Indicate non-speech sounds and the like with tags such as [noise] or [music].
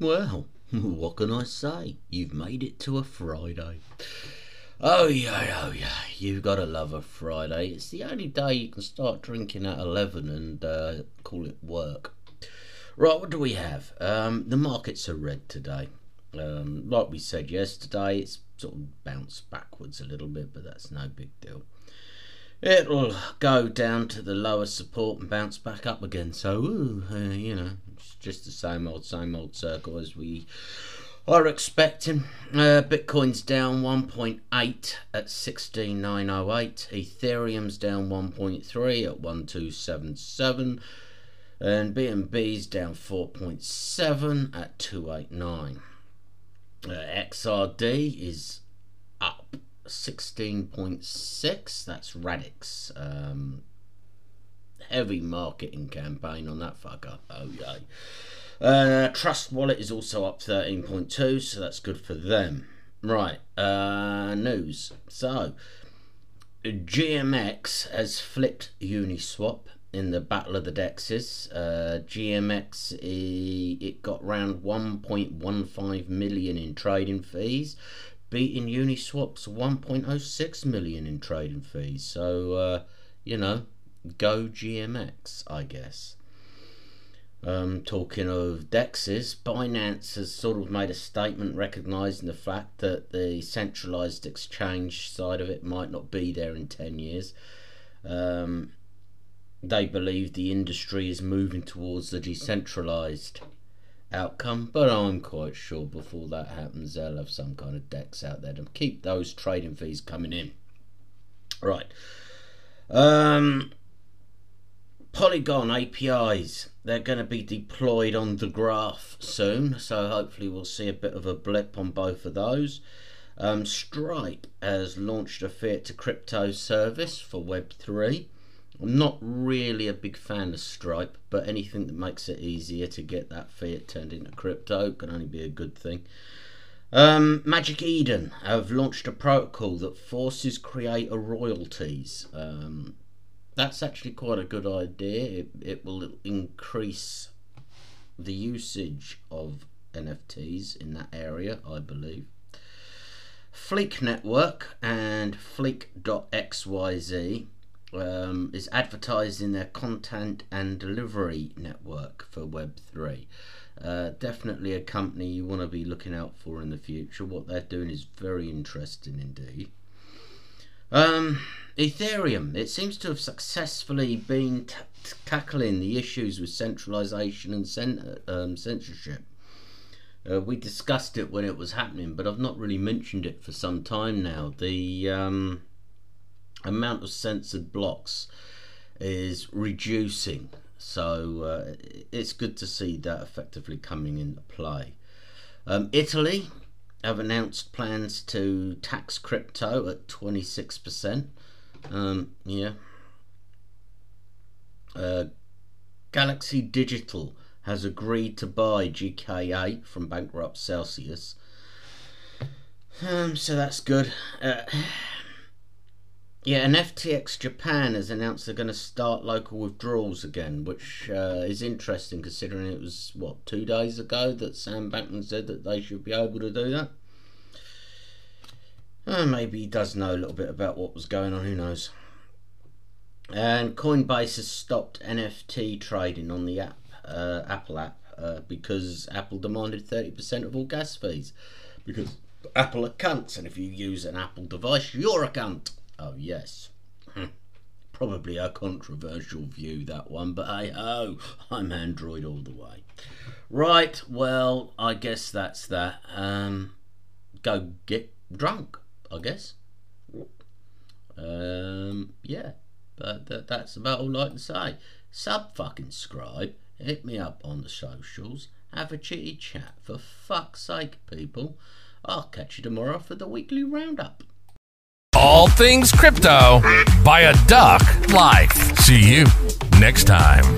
Well, [laughs] what can I say? You've made it to a Friday. Oh yeah, oh yeah, you've got to love a Friday. It's the only day you can start drinking at 11 and uh, call it work. Right, what do we have? Um, the markets are red today. Um, like we said yesterday, it's sort of bounced backwards a little bit, but that's no big deal. It'll go down to the lower support and bounce back up again. So, ooh, uh, you know, it's just the same old, same old circle as we are expecting. Uh, Bitcoin's down 1.8 at 16908. Ethereum's down 1.3 at 1277. And BNB's down 4.7 at 289. Uh, XRD is 16.6. That's Radix. Um, heavy marketing campaign on that fucker. Oh, yay. Uh, Trust Wallet is also up 13.2, so that's good for them. Right, uh, news. So, GMX has flipped Uniswap in the Battle of the Dexes. Uh, GMX it got around 1.15 million in trading fees, beating Uniswap's 1.06 million in trading fees. So uh, you know, go GMX, I guess. Um, talking of dexes, Binance has sort of made a statement recognising the fact that the centralised exchange side of it might not be there in 10 years. Um, they believe the industry is moving towards the decentralized outcome, but I'm quite sure before that happens, they'll have some kind of DEX out there to keep those trading fees coming in. Right. Um, Polygon APIs, they're going to be deployed on the graph soon, so hopefully we'll see a bit of a blip on both of those. Um, Stripe has launched a fiat to crypto service for Web3. I'm not really a big fan of Stripe, but anything that makes it easier to get that fiat turned into crypto can only be a good thing. Um, Magic Eden have launched a protocol that forces creator royalties. Um, that's actually quite a good idea. It, it will increase the usage of NFTs in that area, I believe. Fleek Network and Fleek.xyz um, is advertising their content and delivery network for Web3. Uh, definitely a company you want to be looking out for in the future. What they're doing is very interesting indeed. Um, Ethereum, it seems to have successfully been tackling the issues with centralization and cen- um, censorship. Uh, we discussed it when it was happening, but I've not really mentioned it for some time now. The um, amount of censored blocks is reducing. So uh, it's good to see that effectively coming into play. Um, Italy have announced plans to tax crypto at 26%. Um, yeah. Uh, Galaxy Digital has agreed to buy GK8 from bankrupt Celsius. Um, so that's good. Uh, yeah, and FTX Japan has announced they're going to start local withdrawals again, which uh, is interesting considering it was, what, two days ago that Sam Bankman said that they should be able to do that? Uh, maybe he does know a little bit about what was going on, who knows. And Coinbase has stopped NFT trading on the app, uh, Apple app, uh, because Apple demanded 30% of all gas fees. Because Apple are cunts, and if you use an Apple device, you're a cunt. Oh, yes. [laughs] Probably a controversial view, that one, but hey ho, I'm Android all the way. Right, well, I guess that's that. Um, go get drunk, I guess. Um, yeah, but that, that's about all I can say. Sub fucking scribe, hit me up on the socials, have a chitty chat. For fuck's sake, people. I'll catch you tomorrow for the weekly roundup. All things crypto by a duck life. See you next time.